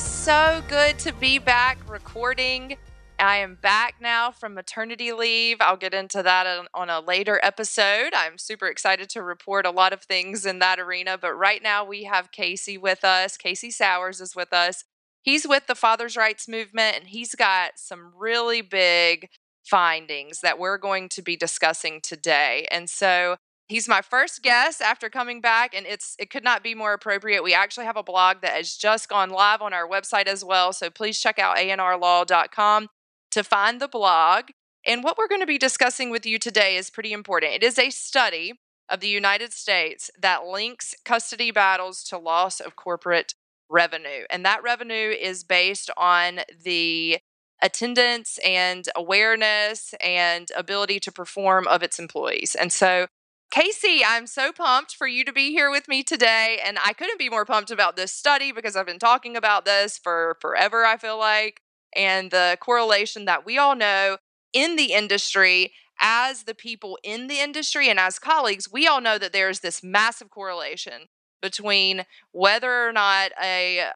is so good to be back recording. I am back now from maternity leave. I'll get into that on, on, a later episode. I'm super excited to report a lot of things in that arena. But right now, we have Casey with us. Casey Sowers is with us. He's with the Father's Rights Movement, and he's got some really big findings that we're going to be discussing today. And so He's my first guest after coming back, and it's it could not be more appropriate. We actually have a blog that has just gone live on our website as well. So please check out anrlaw.com to find the blog. And what we're going to be discussing with you today is pretty important. It is a study of the United States that links custody battles to loss of corporate revenue. And that revenue is based on the attendance and awareness and ability to perform of its employees. And so Casey, I'm so pumped for you to be here with me today. And I couldn't be more pumped about this study because I've been talking about this for forever, I feel like, and the correlation that we all know in the industry as the people in the industry and as colleagues, we all know that there's this massive correlation between whether or not a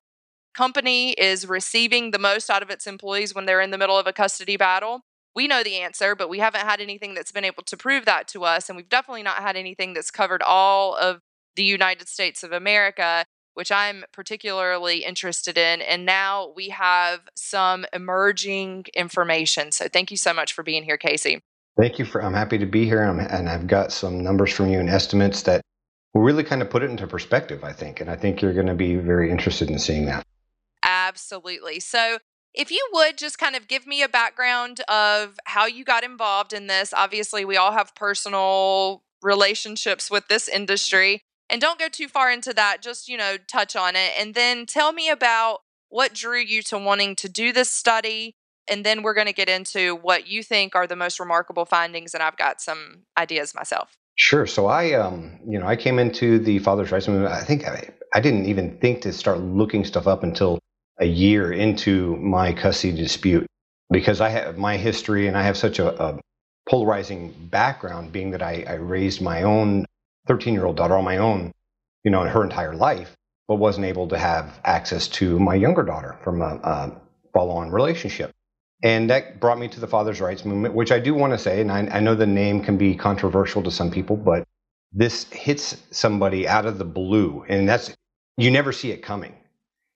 company is receiving the most out of its employees when they're in the middle of a custody battle we know the answer, but we haven't had anything that's been able to prove that to us. And we've definitely not had anything that's covered all of the United States of America, which I'm particularly interested in. And now we have some emerging information. So thank you so much for being here, Casey. Thank you for, I'm happy to be here. I'm, and I've got some numbers from you and estimates that will really kind of put it into perspective, I think. And I think you're going to be very interested in seeing that. Absolutely. So if you would just kind of give me a background of how you got involved in this. Obviously, we all have personal relationships with this industry. And don't go too far into that, just, you know, touch on it. And then tell me about what drew you to wanting to do this study. And then we're going to get into what you think are the most remarkable findings. And I've got some ideas myself. Sure. So I, um, you know, I came into the Father's Rights Movement. I think I, I didn't even think to start looking stuff up until a year into my custody dispute because I have my history and I have such a, a polarizing background, being that I, I raised my own 13 year old daughter on my own, you know, in her entire life, but wasn't able to have access to my younger daughter from a, a follow on relationship. And that brought me to the father's rights movement, which I do want to say, and I, I know the name can be controversial to some people, but this hits somebody out of the blue. And that's, you never see it coming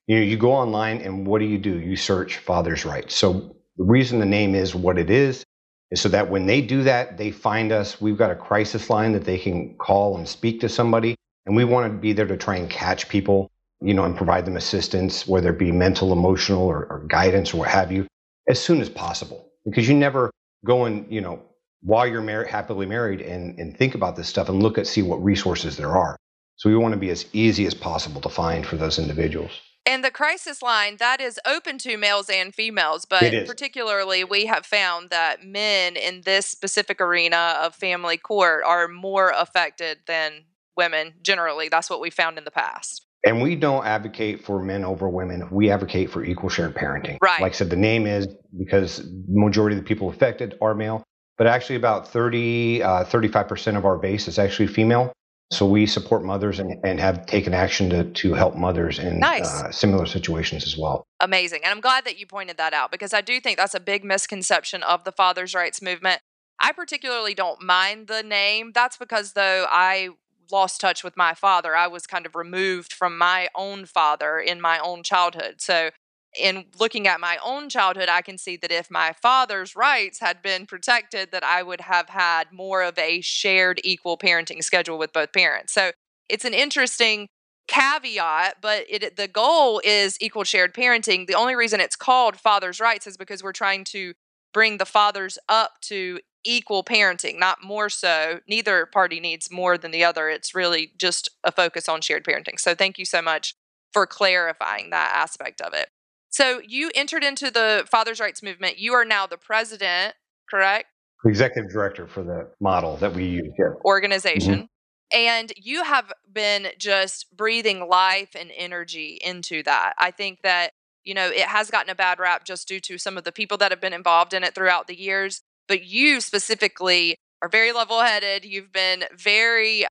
you know, you go online and what do you do? You search father's rights. So the reason the name is what it is is so that when they do that, they find us. We've got a crisis line that they can call and speak to somebody, and we want to be there to try and catch people, you know, and provide them assistance, whether it be mental, emotional, or, or guidance or what have you, as soon as possible. Because you never go and you know while you're married, happily married, and and think about this stuff and look at see what resources there are. So we want to be as easy as possible to find for those individuals. And the crisis line that is open to males and females, but particularly we have found that men in this specific arena of family court are more affected than women generally. That's what we found in the past. And we don't advocate for men over women. We advocate for equal shared parenting. Right. Like I said, the name is because majority of the people affected are male, but actually about 30, uh, 35% of our base is actually female. So we support mothers and, and have taken action to, to help mothers in nice. uh, similar situations as well. Amazing. And I'm glad that you pointed that out because I do think that's a big misconception of the father's rights movement. I particularly don't mind the name. That's because, though, I lost touch with my father. I was kind of removed from my own father in my own childhood. So in looking at my own childhood, I can see that if my father's rights had been protected, that I would have had more of a shared equal parenting schedule with both parents. So it's an interesting caveat, but it, the goal is equal shared parenting. The only reason it's called father's rights is because we're trying to bring the fathers up to equal parenting, not more so. Neither party needs more than the other. It's really just a focus on shared parenting. So thank you so much for clarifying that aspect of it. So you entered into the Father's Rights Movement. You are now the president, correct? Executive director for the model that we use here. Organization. Mm-hmm. And you have been just breathing life and energy into that. I think that, you know, it has gotten a bad rap just due to some of the people that have been involved in it throughout the years. But you specifically are very level headed. You've been very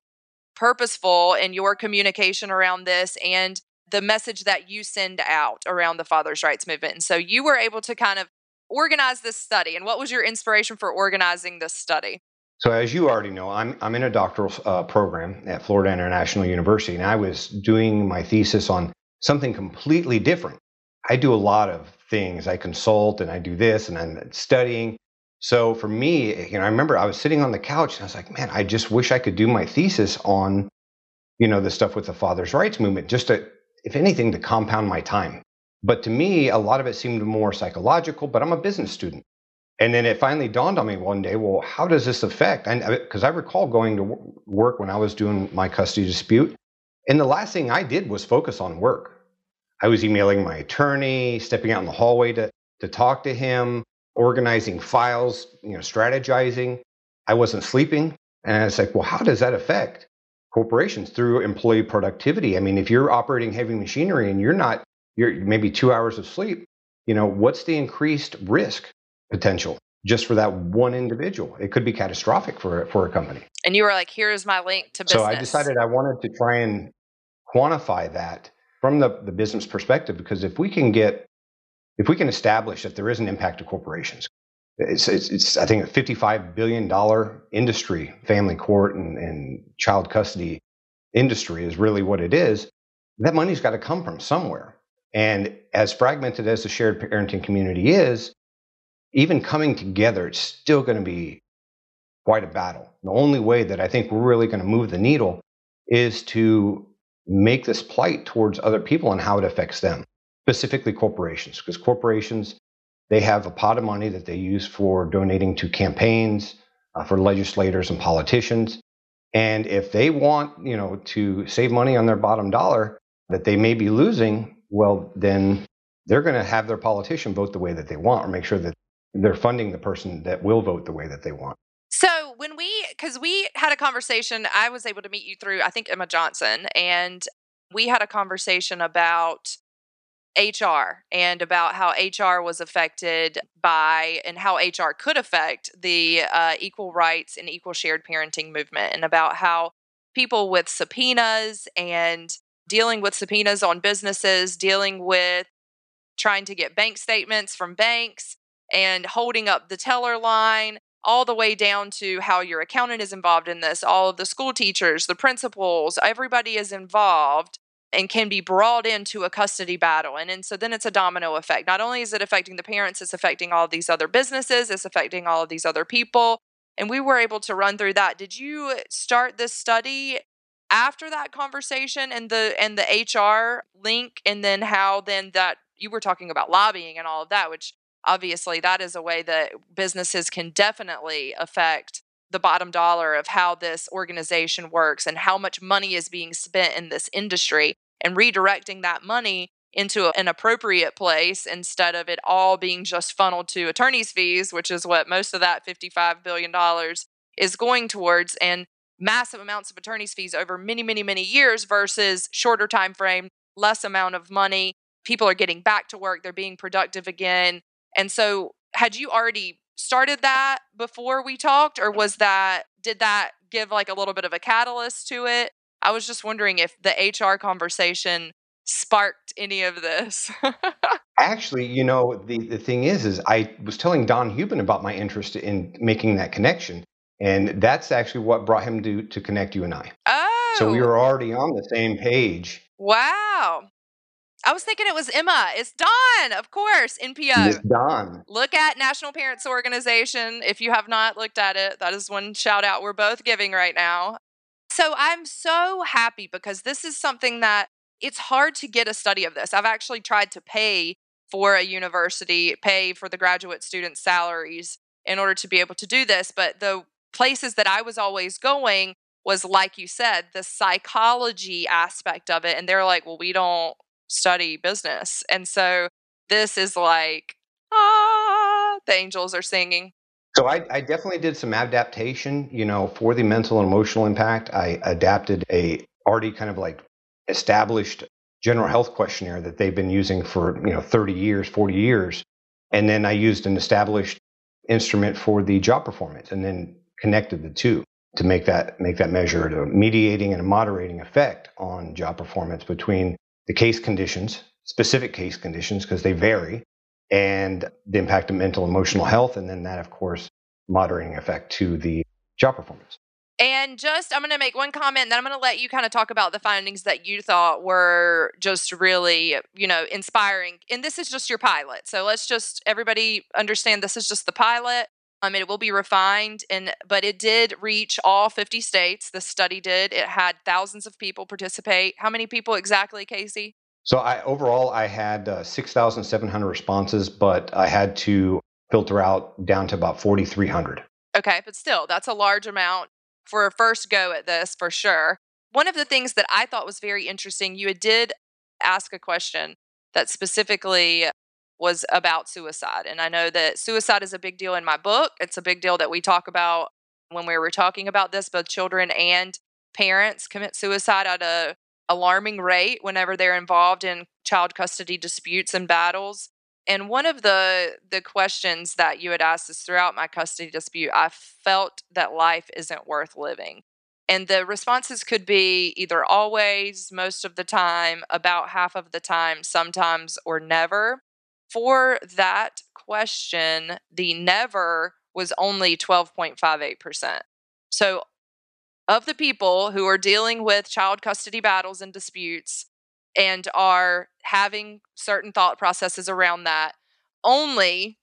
purposeful in your communication around this. And the message that you send out around the father's rights movement. And so you were able to kind of organize this study. And what was your inspiration for organizing this study? So, as you already know, I'm, I'm in a doctoral uh, program at Florida International University, and I was doing my thesis on something completely different. I do a lot of things. I consult and I do this and I'm studying. So for me, you know, I remember I was sitting on the couch and I was like, man, I just wish I could do my thesis on, you know, the stuff with the father's rights movement, just to, if anything, to compound my time. But to me, a lot of it seemed more psychological, but I'm a business student. And then it finally dawned on me one day, well, how does this affect? Because uh, I, I recall going to work when I was doing my custody dispute. And the last thing I did was focus on work. I was emailing my attorney, stepping out in the hallway to, to talk to him, organizing files, you know, strategizing. I wasn't sleeping. And I was like, well, how does that affect corporations through employee productivity? I mean, if you're operating heavy machinery and you're not, you're maybe two hours of sleep, you know, what's the increased risk potential just for that one individual. It could be catastrophic for for a company. And you were like, "Here's my link to business." So I decided I wanted to try and quantify that from the, the business perspective because if we can get if we can establish that there is an impact to corporations it's, it's, it's i think a 55 billion dollar industry family court and, and child custody industry is really what it is that money's got to come from somewhere and as fragmented as the shared parenting community is even coming together, it's still going to be quite a battle. The only way that I think we're really going to move the needle is to make this plight towards other people and how it affects them, specifically corporations, because corporations they have a pot of money that they use for donating to campaigns, uh, for legislators and politicians. And if they want, you know, to save money on their bottom dollar that they may be losing, well, then they're going to have their politician vote the way that they want or make sure that they're funding the person that will vote the way that they want. So when we, because we had a conversation, I was able to meet you through, I think Emma Johnson, and we had a conversation about HR and about how HR was affected by and how HR could affect the uh, equal rights and equal shared parenting movement, and about how people with subpoenas and dealing with subpoenas on businesses, dealing with trying to get bank statements from banks, and holding up the teller line all the way down to how your accountant is involved in this all of the school teachers the principals everybody is involved and can be brought into a custody battle and, and so then it's a domino effect. Not only is it affecting the parents it's affecting all of these other businesses it's affecting all of these other people and we were able to run through that. Did you start this study after that conversation and the and the hr link and then how then that you were talking about lobbying and all of that which obviously that is a way that businesses can definitely affect the bottom dollar of how this organization works and how much money is being spent in this industry and redirecting that money into an appropriate place instead of it all being just funneled to attorney's fees, which is what most of that $55 billion is going towards, and massive amounts of attorney's fees over many, many, many years versus shorter time frame, less amount of money. People are getting back to work, they're being productive again. And so, had you already started that before we talked, or was that, did that give like a little bit of a catalyst to it? I was just wondering if the HR conversation sparked any of this. Actually, you know, the, the thing is, is I was telling Don Hubin about my interest in making that connection. And that's actually what brought him to, to connect you and I. Oh. So we oh. were already on the same page. Wow. I was thinking it was Emma. It's Don, of course, NPO. It's Don. Look at National Parents Organization. If you have not looked at it, that is one shout out we're both giving right now. So I'm so happy because this is something that it's hard to get a study of this. I've actually tried to pay for a university, pay for the graduate student salaries in order to be able to do this. But the places that I was always going was, like you said, the psychology aspect of it. And they're like, well, we don't study business. And so this is like, ah, the angels are singing. So I, I, definitely did some adaptation, you know, for the mental and emotional impact. I adapted a already kind of like established general health questionnaire that they've been using for, you know, 30 years, 40 years. And then I used an established instrument for the job performance and then connected the two to make that make that measure a mediating and a moderating effect on job performance between the case conditions, specific case conditions, because they vary, and the impact of mental emotional health, and then that, of course, moderating effect to the job performance. And just, I'm going to make one comment, and then I'm going to let you kind of talk about the findings that you thought were just really, you know, inspiring. And this is just your pilot. So let's just, everybody understand this is just the pilot. I mean, it will be refined, and but it did reach all 50 states. The study did. It had thousands of people participate. How many people exactly, Casey? So I overall I had uh, 6,700 responses, but I had to filter out down to about 4,300. Okay, but still, that's a large amount for a first go at this for sure. One of the things that I thought was very interesting, you did ask a question that specifically was about suicide. And I know that suicide is a big deal in my book. It's a big deal that we talk about when we were talking about this. Both children and parents commit suicide at a alarming rate whenever they're involved in child custody disputes and battles. And one of the the questions that you had asked is throughout my custody dispute, I felt that life isn't worth living. And the responses could be either always, most of the time, about half of the time, sometimes, or never. For that question, the never was only 12.58%. So, of the people who are dealing with child custody battles and disputes, and are having certain thought processes around that, only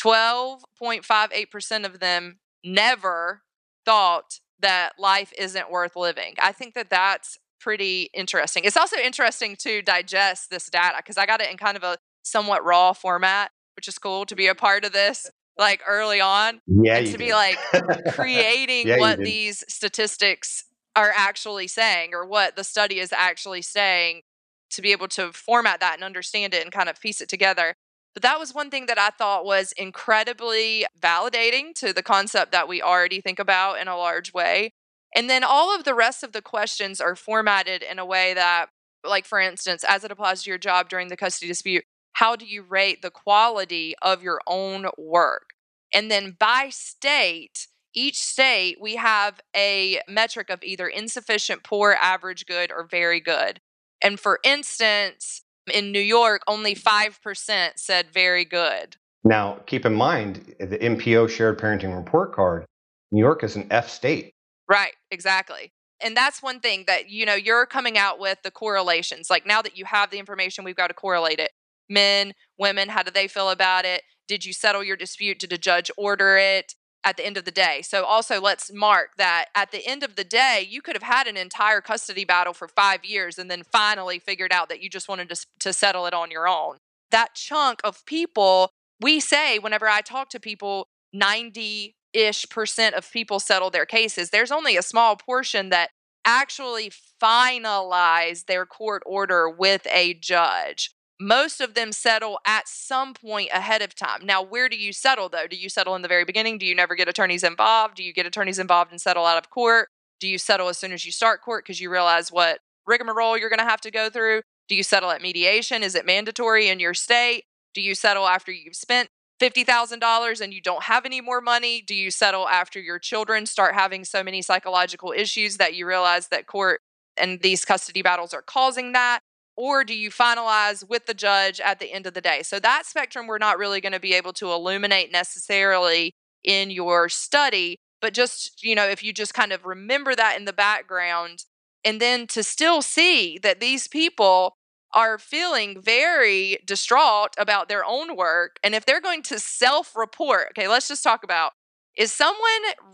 12.58% of them never thought that life isn't worth living. I think that that's pretty interesting. It's also interesting to digest this data because I got it in kind of a somewhat raw format, which is cool to be a part of this like early on. Yeah, and to did. be like creating yeah, what these statistics are actually saying or what the study is actually saying to be able to format that and understand it and kind of piece it together. But that was one thing that I thought was incredibly validating to the concept that we already think about in a large way. And then all of the rest of the questions are formatted in a way that, like, for instance, as it applies to your job during the custody dispute, how do you rate the quality of your own work? And then by state, each state, we have a metric of either insufficient, poor, average, good, or very good. And for instance, in New York, only 5% said very good. Now, keep in mind eh, the NPO shared parenting report card, New York is an F state. Right, exactly. And that's one thing that you know you're coming out with the correlations. Like now that you have the information, we've got to correlate it. Men, women, how do they feel about it? Did you settle your dispute? Did a judge order it? at the end of the day. So also let's mark that at the end of the day, you could have had an entire custody battle for five years and then finally figured out that you just wanted to, to settle it on your own. That chunk of people, we say whenever I talk to people, 90 ish percent of people settle their cases. There's only a small portion that actually finalize their court order with a judge most of them settle at some point ahead of time. Now, where do you settle though? Do you settle in the very beginning? Do you never get attorneys involved? Do you get attorneys involved and settle out of court? Do you settle as soon as you start court because you realize what rigmarole you're going to have to go through? Do you settle at mediation? Is it mandatory in your state? Do you settle after you've spent $50,000 and you don't have any more money? Do you settle after your children start having so many psychological issues that you realize that court and these custody battles are causing that? Or do you finalize with the judge at the end of the day? So that spectrum we're not really going to be able to illuminate necessarily in your study, but just, you know, if you just kind of remember that in the background and then to still see that these people are feeling very distraught about their own work and if they're going to self-report, okay, let's just talk about is someone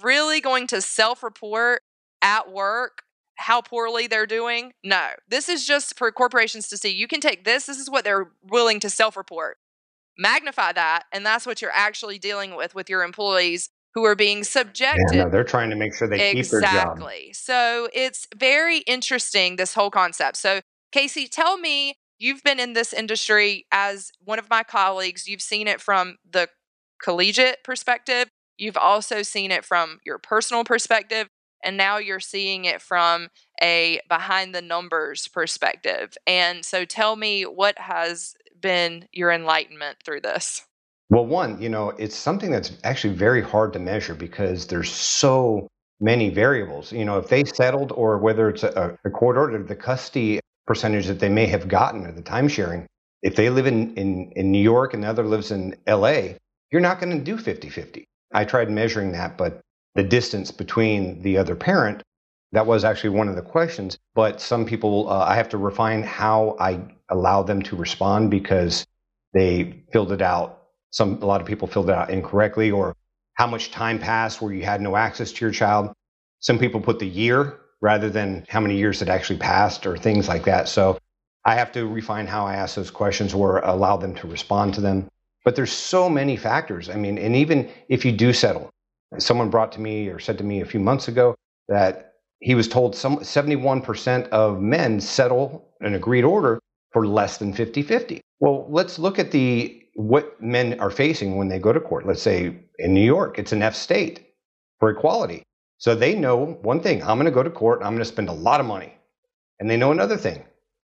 really going to self-report at work how poorly they're doing. No, this is just for corporations to see. You can take this, this is what they're willing to self report, magnify that, and that's what you're actually dealing with with your employees who are being subjected. Yeah, no, they're trying to make sure they exactly. keep their job. Exactly. So it's very interesting, this whole concept. So, Casey, tell me, you've been in this industry as one of my colleagues, you've seen it from the collegiate perspective. You've also seen it from your personal perspective and now you're seeing it from a behind the numbers perspective. And so tell me what has been your enlightenment through this? Well, one, you know, it's something that's actually very hard to measure because there's so many variables. You know, if they settled or whether it's a, a court order, the custody percentage that they may have gotten or the time sharing, if they live in, in, in New York and the other lives in LA, you're not going to do 50 50. I tried measuring that, but the distance between the other parent, that was actually one of the questions. But some people, uh, I have to refine how I allow them to respond because they filled it out. Some, a lot of people filled it out incorrectly, or how much time passed where you had no access to your child. Some people put the year rather than how many years had actually passed or things like that. So I have to refine how I ask those questions or allow them to respond to them. But there's so many factors. I mean, and even if you do settle, someone brought to me or said to me a few months ago that he was told some 71% of men settle an agreed order for less than 50-50. Well, let's look at the what men are facing when they go to court. Let's say in New York, it's an F state for equality. So they know one thing I'm going to go to court, I'm going to spend a lot of money. And they know another thing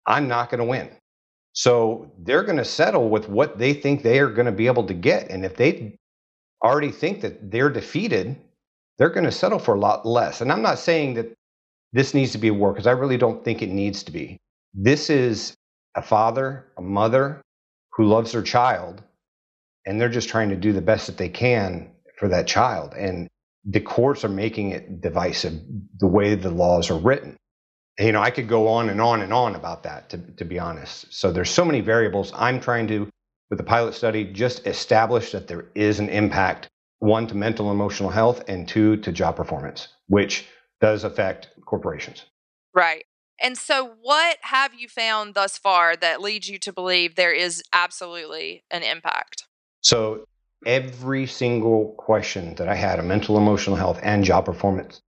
I'm not going to win. So they're going to settle with what they think they are going to be able to get. And if they already think that they're defeated, they're going to settle for a lot less. And I'm not saying that this needs to be a war because I really don't think it needs to be. This is a father, a mother who loves their child, and they're just trying to do the best that they can for that child. And the courts are making it divisive the way the laws are written. You know, I could go on and on and on about that, to, to be honest. So there's so many variables. I'm trying to, with the pilot study, just established that there is an impact, one, to mental and emotional health, and two, to job performance, which does affect corporations. Right. And so, what have you found thus far that leads you to believe there is absolutely an impact? So, every single question that I had on mental, emotional health, and job performance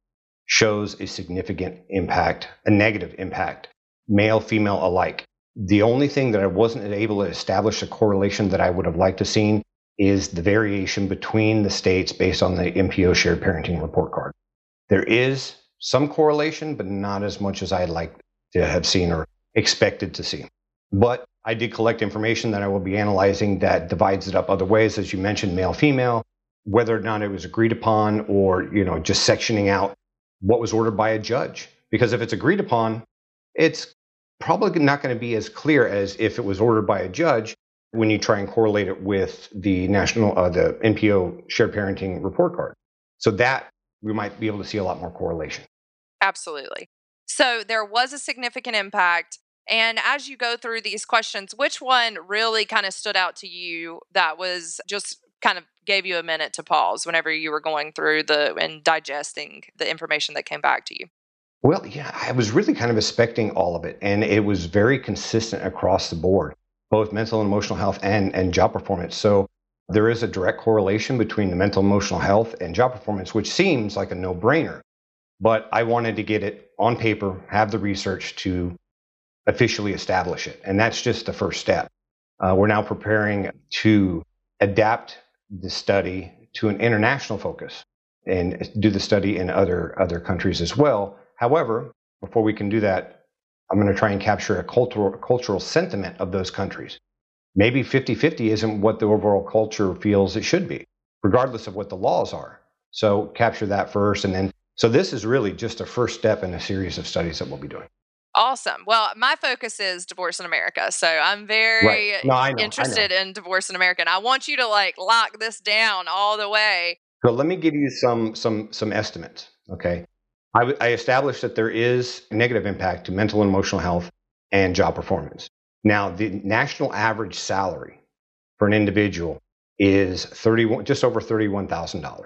shows a significant impact, a negative impact, male, female alike. The only thing that I wasn't able to establish a correlation that I would have liked to seen is the variation between the states based on the NPO shared parenting report card. There is some correlation, but not as much as I'd like to have seen or expected to see. But I did collect information that I will be analyzing that divides it up other ways, as you mentioned, male, female, whether or not it was agreed upon or, you know, just sectioning out what was ordered by a judge. Because if it's agreed upon, it's probably not going to be as clear as if it was ordered by a judge when you try and correlate it with the national, uh, the NPO shared parenting report card. So that we might be able to see a lot more correlation. Absolutely. So there was a significant impact. And as you go through these questions, which one really kind of stood out to you that was just kind of gave you a minute to pause whenever you were going through the and digesting the information that came back to you? Well, yeah, I was really kind of expecting all of it. And it was very consistent across the board, both mental and emotional health and, and job performance. So there is a direct correlation between the mental emotional health and job performance, which seems like a no brainer. But I wanted to get it on paper, have the research to officially establish it. And that's just the first step. Uh, we're now preparing to adapt the study to an international focus and do the study in other, other countries as well. However, before we can do that, I'm going to try and capture a cultural, cultural sentiment of those countries. Maybe 50 50 isn't what the overall culture feels it should be, regardless of what the laws are. So capture that first and then so this is really just a first step in a series of studies that we'll be doing. Awesome. Well, my focus is divorce in America. So I'm very right. no, know, interested in divorce in America. And I want you to like lock this down all the way. So let me give you some some some estimates. Okay. I, I established that there is a negative impact to mental and emotional health and job performance. Now, the national average salary for an individual is 31 just over $31,000.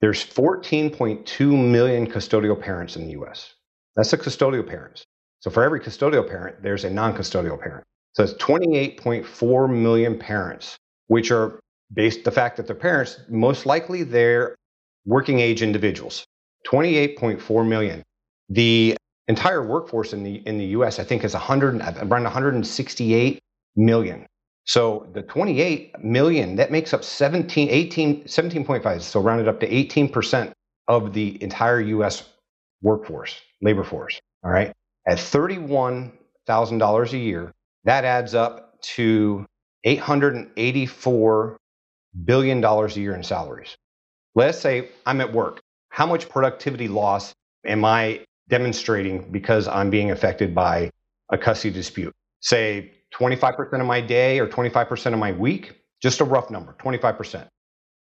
There's 14.2 million custodial parents in the US. That's the custodial parents. So for every custodial parent, there's a non custodial parent. So it's 28.4 million parents, which are based the fact that their parents, most likely they're working age individuals. 28.4 million. The entire workforce in the in the US, I think, is 100 around 168 million. So the 28 million, that makes up 17, 18, 17.5, so rounded up to 18% of the entire US workforce, labor force. All right. At $31,000 a year, that adds up to $884 billion a year in salaries. Let's say I'm at work. How much productivity loss am I demonstrating because I'm being affected by a custody dispute. Say 25% of my day or 25% of my week, just a rough number, 25%.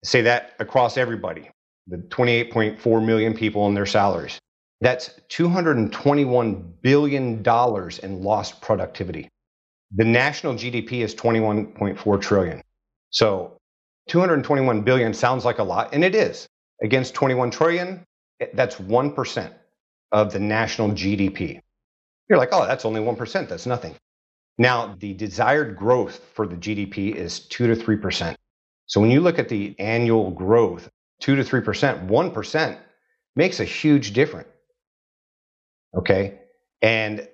Say that across everybody, the 28.4 million people and their salaries. That's $221 billion in lost productivity. The national GDP is 21.4 trillion. So 221 billion sounds like a lot, and it is. Against 21 trillion, eh, that's 1% of the national GDP. You're like, oh, that's only 1%. That's nothing. Now, the desired growth for the GDP is 2 to 3%. So when you look at the annual growth, 2 to 3%, 1% makes a huge difference. Okay. And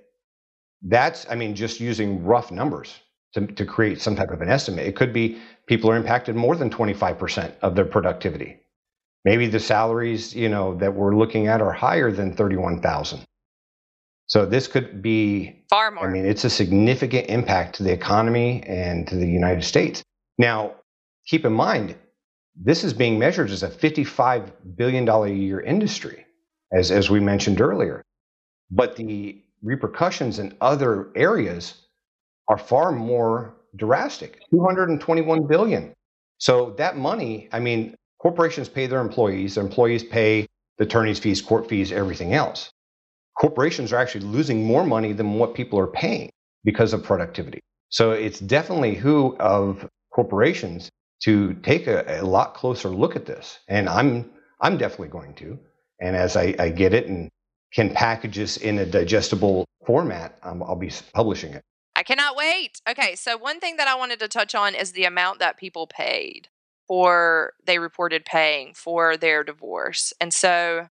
that's, I mean, just using rough numbers to, to create some type of an estimate. It could be people are impacted more than 25% of their productivity. Maybe the salaries, you know, that we're looking at are higher than 31,000. So this could be far more. I mean, it's a significant impact to the economy and to the United States. Now, keep in mind, this is being measured as a $55 billion a year industry, as, as we mentioned earlier. But the repercussions in other areas are far more drastic 221 billion. So that money, I mean, corporations pay their employees, their employees pay the attorney's fees, court fees, everything else. Corporations are actually losing more money than what people are paying because of productivity. So it's definitely who of corporations to take a, a lot closer look at this. And I'm I'm definitely going to. And as I, I get it and can package this in a digestible format, um, I'll be publishing it. I cannot wait. Okay, so one thing that I wanted to touch on is the amount that people paid for they reported paying for their divorce. And so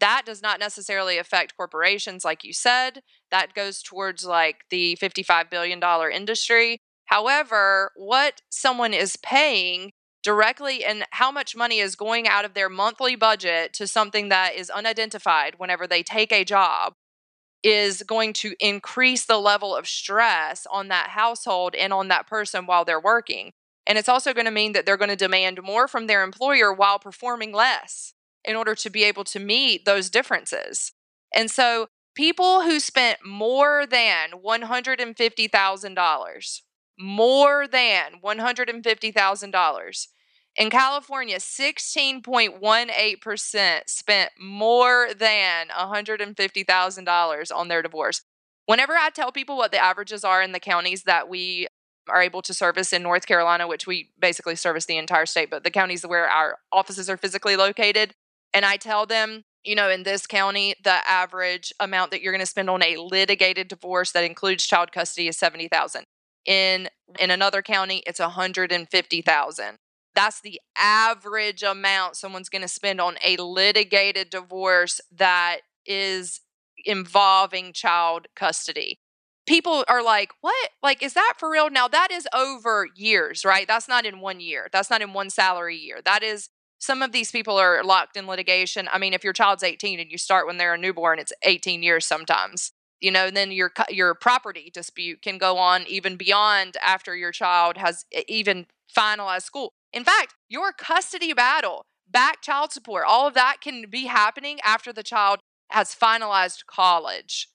that does not necessarily affect corporations like you said. That goes towards like the 55 billion dollar industry. However, what someone is paying directly and how much money is going out of their monthly budget to something that is unidentified whenever they take a job is going to increase the level of stress on that household and on that person while they're working. And it's also going to mean that they're going to demand more from their employer while performing less in order to be able to meet those differences. And so, people who spent more than $150,000, more than $150,000 in California, 16.18% spent more than $150,000 on their divorce. Whenever I tell people what the averages are in the counties that we are able to service in North Carolina, which we basically service the entire state, but the counties where our offices are physically located, and I tell them, you know, in this county, the average amount that you're going to spend on a litigated divorce that includes child custody is 70,000. In in another county, it's 150,000. That's the average amount someone's going to spend on a litigated divorce that is involving child custody. People are like, what? Like, is that for real? Now, that is over years, right? That's not in one year. That's not in one salary year. That is, some of these people are locked in litigation. I mean, if your child's 18 and you start when they're a newborn, it's 18 years sometimes. You know, then your your property dispute can go on even beyond after your child has even finalized school. In fact, your custody battle, back child support, all of that can be happening after the child has finalized college.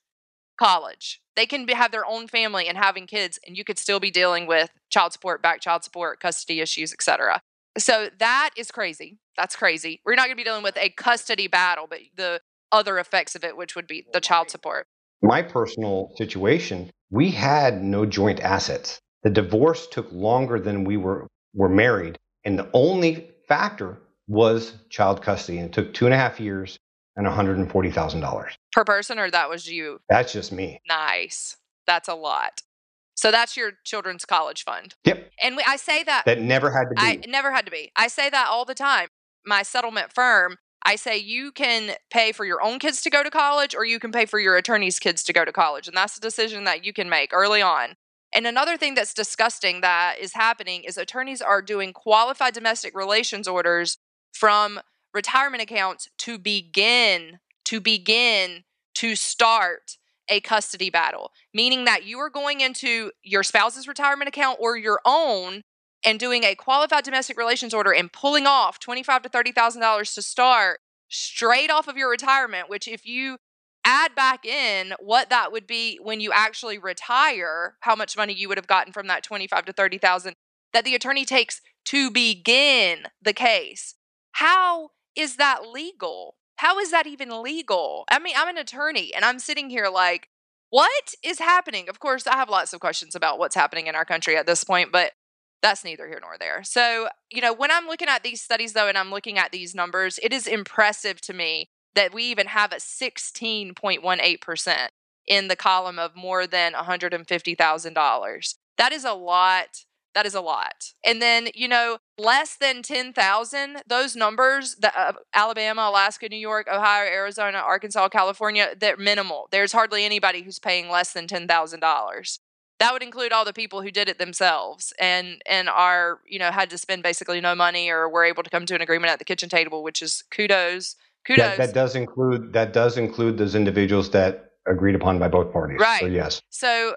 College. They can be, have their own family and having kids, and you could still be dealing with child support, back child support, custody issues, etc. So that is crazy. That's crazy. We're not going to be dealing with a custody battle, but the other effects of it, which would be the child support. My personal situation, we had no joint assets. The divorce took longer than we were were married, and the only factor was child custody. And it took two and a half years and $140,000 per person, or that was you? That's just me. Nice. That's a lot. So that's your children's college fund. Yep. And we, I say that that never had to be. I never had to be. I say that all the time. My settlement firm, I say you can pay for your own kids to go to college or you can pay for your attorney's kids to go to college. And that's a decision that you can make early on. And another thing that's disgusting that is happening is attorneys are doing qualified domestic relations orders from retirement accounts to begin to begin to start a custody battle, meaning that you are going into your spouse's retirement account or your own and doing a qualified domestic relations order and pulling off twenty-five to thirty thousand dollars to start straight off of your retirement. Which, if you add back in what that would be when you actually retire, how much money you would have gotten from that 25 to 30,000 that the attorney takes to begin the case. How is that legal? How is that even legal? I mean, I'm an attorney and I'm sitting here like, what is happening? Of course, I have lots of questions about what's happening in our country at this point, but that's neither here nor there. So, you know, when I'm looking at these studies though, and I'm looking at these numbers, it is impressive to me that we even have a 16.18% in the column of more than $150,000. That is a lot that is a lot. And then, you know, less than 10,000, those numbers, the, uh, Alabama, Alaska, New York, Ohio, Arizona, Arkansas, California, they're minimal. There's hardly anybody who's paying less than $10,000. That would include all the people who did it themselves and and are, you know, had to spend basically no money or were able to come to an agreement at the kitchen table, which is kudos. Kudos. That, that does include that does include those individuals that agreed upon by both parties. Right. So yes. So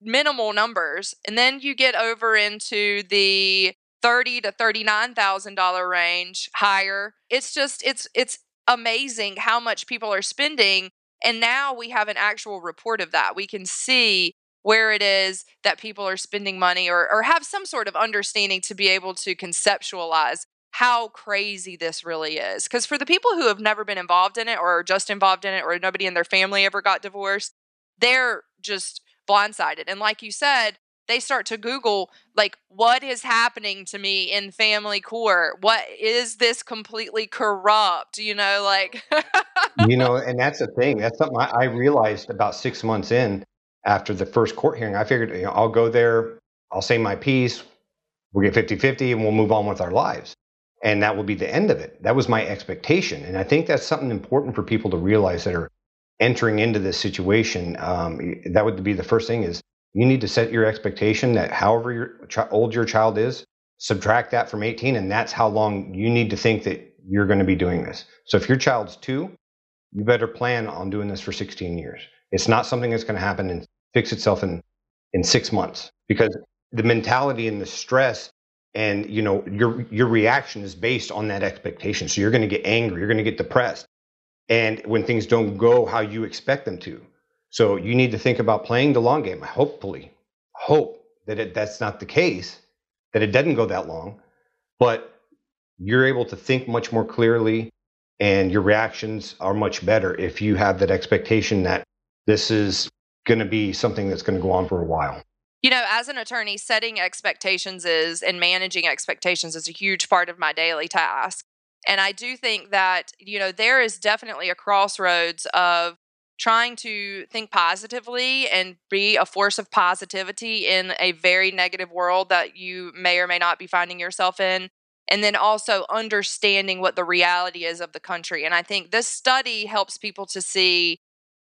minimal numbers. And then you get over into the thirty to thirty-nine thousand dollar range higher. It's just it's it's amazing how much people are spending. And now we have an actual report of that. We can see where it is that people are spending money or, or have some sort of understanding to be able to conceptualize how crazy this really is. Because for the people who have never been involved in it or are just involved in it or nobody in their family ever got divorced, they're just blindsided. And like you said, they start to Google, like, what is happening to me in family court? What is this completely corrupt? You know, like. you know, and that's the thing. That's something I, I, realized about six months in after the first court hearing. I figured, you know, I'll go there, I'll say my piece, we'll get 50 50, and we'll move on with our lives. And that will be the end of it. That was my expectation. And I think that's something important for people to realize that are entering into this situation, um, that would be the first thing is you need to set your expectation that however your, old your child is, subtract that from 18, and that's how long you need to think that you're going to be doing this. So if your child's two, you better plan on doing this for 16 years. It's not something that's going to happen and fix itself in in six months because the mentality and the stress and you know your your reaction is based on that expectation. So you're going to get angry, you're going to get depressed and when things don't go how you expect them to. So you need to think about playing the long game. Hopefully, hope that it, that's not the case, that it doesn't go that long, but you're able to think much more clearly and your reactions are much better if you have that expectation that this is going to be something that's going to go on for a while. You know, as an attorney, setting expectations is and managing expectations is a huge part of my daily task. And I do think that, you know, there is definitely a crossroads of trying to think positively and be a force of positivity in a very negative world that you may or may not be finding yourself in. And then also understanding what the reality is of the country. And I think this study helps people to see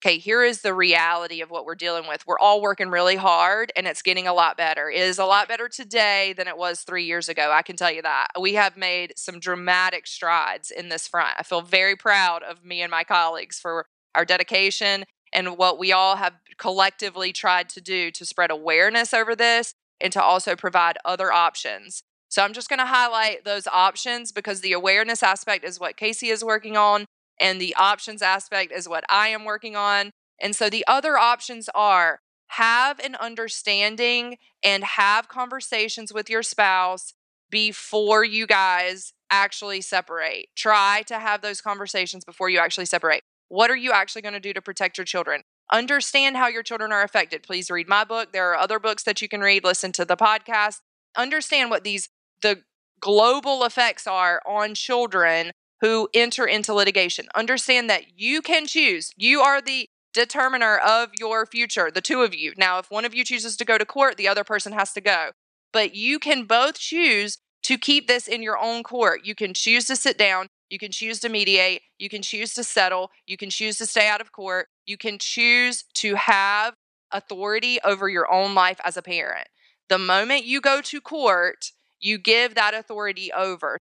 okay, here is the reality of what we're dealing with. We're all working really hard and it's getting a lot better. It is a lot better today than it was three years ago. I can tell you that. We have made some dramatic strides in this front. I feel very proud of me and my colleagues for our dedication and what we all have collectively tried to do to spread awareness over this and to also provide other options. So I'm just going to highlight those options because the awareness aspect is what Casey is working on and the options aspect is what I am working on. And so the other options are have an understanding and have conversations with your spouse before you guys actually separate. Try to have those conversations before you actually separate. What are you actually going to do to protect your children? Understand how your children are affected. Please read my book. There are other books that you can read, listen to the podcast. Understand what these the global effects are on children who enter into litigation. Understand that you can choose. You are the determiner of your future, the two of you. Now, if one of you chooses to go to court, the other person has to go. But you can both choose to keep this in your own court. You can choose to sit down. You can choose to mediate. You can choose to settle. You can choose to stay out of court. You can choose to have authority over your own life as a parent. The moment you go to court, you give that authority over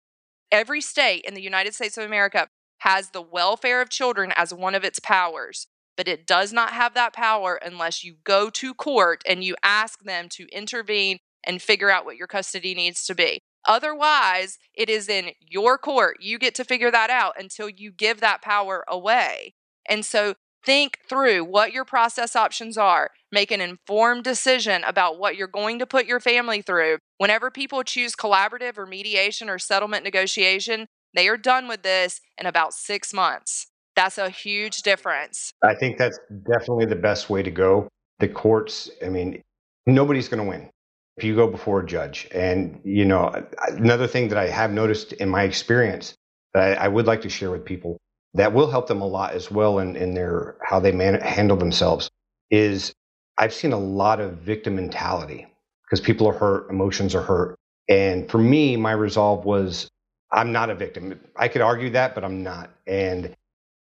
every state in the United States of America has the welfare of children as one of its powers, but it does not have that power unless you go to court and you ask them to intervene and figure out what your custody needs to be. Otherwise, it is in your court. You get to figure that out until you give that power away. And so Think through what your process options are. Make an informed decision about what you're going to put your family through. Whenever people choose collaborative or mediation or settlement negotiation, they are done with this in about six months. That's a huge difference. I think that's definitely the best way to go. The courts, I mean, nobody's going to win if you go before a judge. And, you know, another thing that I have noticed in my experience that I, I would like to share with people that will help them a lot as well in, in their how they man, handle themselves is I've seen a lot of victim mentality because people are hurt, emotions are hurt. And for me, my resolve was I'm not a victim. I could argue that, but I'm not. And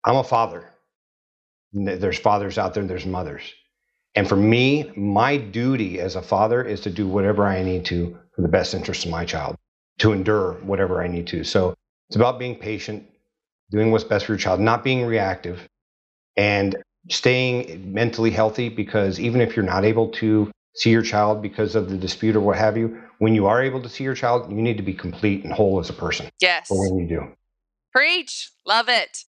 I'm a father. There's fathers out there, and there's mothers. And for me, my duty as a father is to do whatever I need to for the best interest of my child, to endure whatever I need to. So it's about being patient, doing what's best for your child, not being reactive, and staying mentally healthy because even if you're not able to see your child because of the dispute or what have you, when you are able to see your child, you need to be complete and whole as a person. Yes. For when you do. Preach. Love it.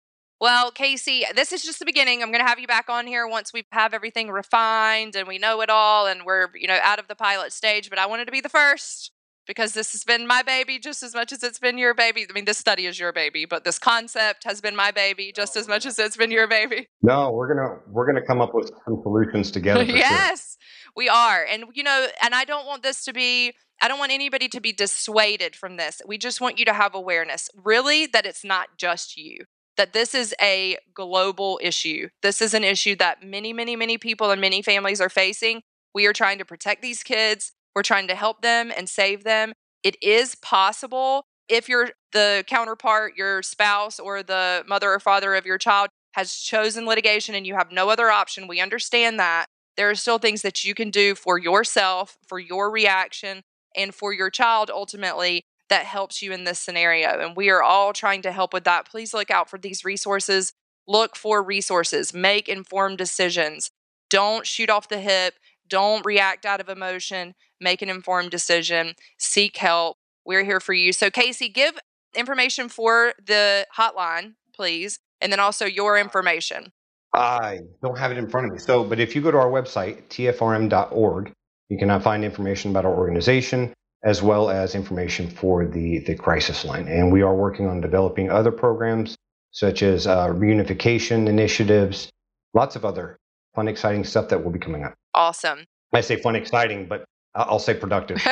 Well, Casey, this is just the beginning. I'm going to have you back on here once we have everything refined and we know it all and we're, you know, out of the pilot stage, but I wanted to be the first because this has been my baby just as much as it's been your baby. I mean, this study is your baby, but this concept has been my baby just oh, as much as it's been your baby. No, we're going to we're going to come up with some solutions together. yes. Sure. We are. And you know, and I don't want this to be I don't want anybody to be dissuaded from this. We just want you to have awareness, really, that it's not just you, that this is a global issue. This is an issue that many, many, many people and many families are facing. We are trying to protect these kids, we're trying to help them and save them. It is possible if you're the counterpart, your spouse, or the mother or father of your child has chosen litigation and you have no other option. We understand that. There are still things that you can do for yourself, for your reaction, and for your child ultimately that helps you in this scenario. And we are all trying to help with that. Please look out for these resources. Look for resources. Make informed decisions. Don't shoot off the hip. Don't react out of emotion. Make an informed decision. Seek help. We're here for you. So, Casey, give information for the hotline, please, and then also your information. I don't have it in front of me. So, but if you go to our website, tfrm.org, you can find information about our organization as well as information for the, the crisis line. And we are working on developing other programs such as uh, reunification initiatives, lots of other fun, exciting stuff that will be coming up. Awesome. I say fun, exciting, but I'll say productive.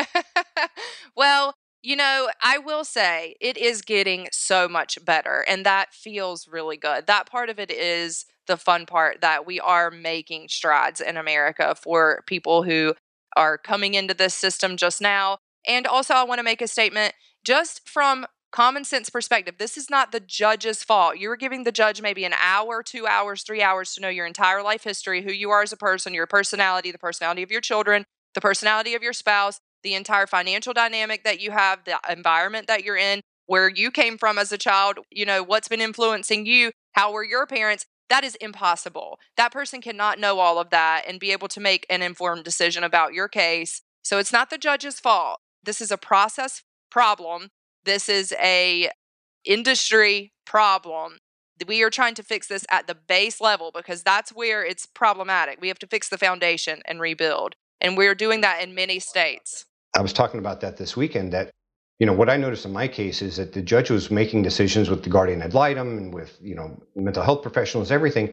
well, you know, I will say it is getting so much better, and that feels really good. That part of it is the fun part that we are making strides in America for people who are coming into this system just now. And also, I want to make a statement just from common sense perspective. This is not the judge's fault. You were giving the judge maybe an hour, two hours, three hours to know your entire life history, who you are as a person, your personality, the personality of your children, the personality of your spouse, the entire financial dynamic that you have, the environment that you're in, where you came from as a child, you know, what's been influencing you, how were your parents. That is impossible. That person cannot know all of that and be able to make an informed decision about your case. So it's not the judge's fault. This is a process problem. This is a industry problem. We are trying to fix this at the base level because that's where it's problematic. We have to fix the foundation and rebuild. And we're doing that in many states. I was talking about that this weekend that you know what i noticed in my case is that the judge was making decisions with the guardian ad litem and with you know mental health professionals everything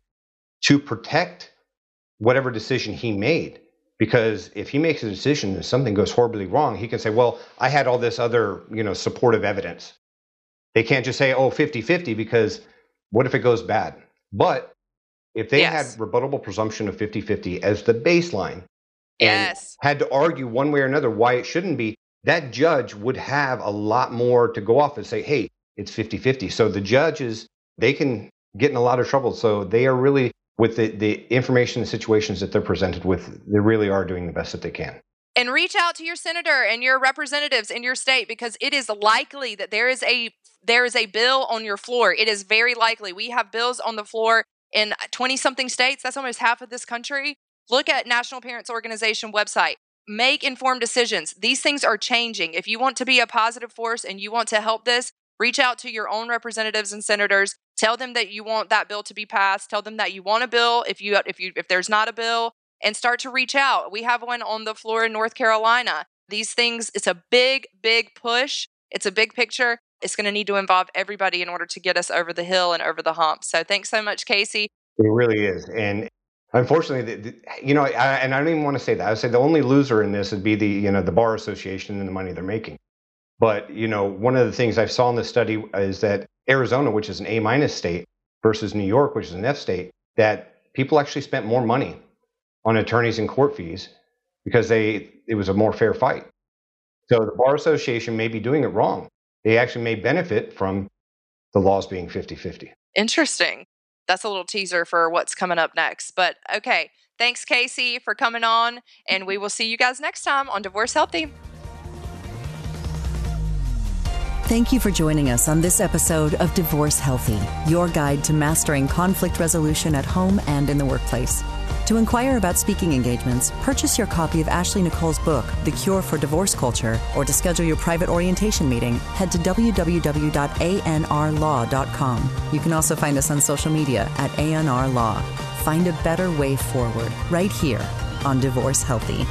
to protect whatever decision he made because if he makes a decision and something goes horribly wrong he can say well i had all this other you know supportive evidence they can't just say oh 50-50 because what if it goes bad but if they yes. had rebuttable presumption of 50-50 as the baseline and yes. had to argue one way or another why it shouldn't be that judge would have a lot more to go off and say, hey, it's 50 50. So the judges, they can get in a lot of trouble. So they are really, with the, the information and situations that they're presented with, they really are doing the best that they can. And reach out to your senator and your representatives in your state because it is likely that there is a there is a bill on your floor. It is very likely. We have bills on the floor in 20 something states. That's almost half of this country. Look at National Parents Organization website make informed decisions. These things are changing. If you want to be a positive force and you want to help this, reach out to your own representatives and senators Tell them that you want that bill to be passed. Tell them that you want a bill if you if you if there's not a bill and start to reach out. We have one on the floor in North Carolina. These things it's a big big push. It's a big picture. It's going to need to involve everybody in order to get us over the hill and over the hump. So thanks so much Casey. It really is. And unfortunately, the, the, you know, I, and I don't even want to say that. I would say the only loser in this would be the, you know, the bar association and the money they're making. But, you know, one of the things I saw in the study is that Arizona, which is an A minus state, versus New York, which is an F state, that people actually spent more money on attorneys and court fees because they it was a more fair fight. So the bar association may be doing it wrong. They actually may benefit from the laws being 50-50. Interesting. That's a little teaser for what's coming up next. But okay, thanks Casey for coming on and we will see you guys next time on Divorce Healthy. Thank you for joining us on this episode of Divorce Healthy, your guide to mastering conflict resolution at home and in the workplace. To inquire about speaking engagements, purchase your copy of Ashley Nicole's book, The Cure for Divorce Culture, or to schedule your private orientation meeting, head to www.anrlaw.com. You can also find us on social media at ANR Law. Find a better way forward right here on Divorce Healthy.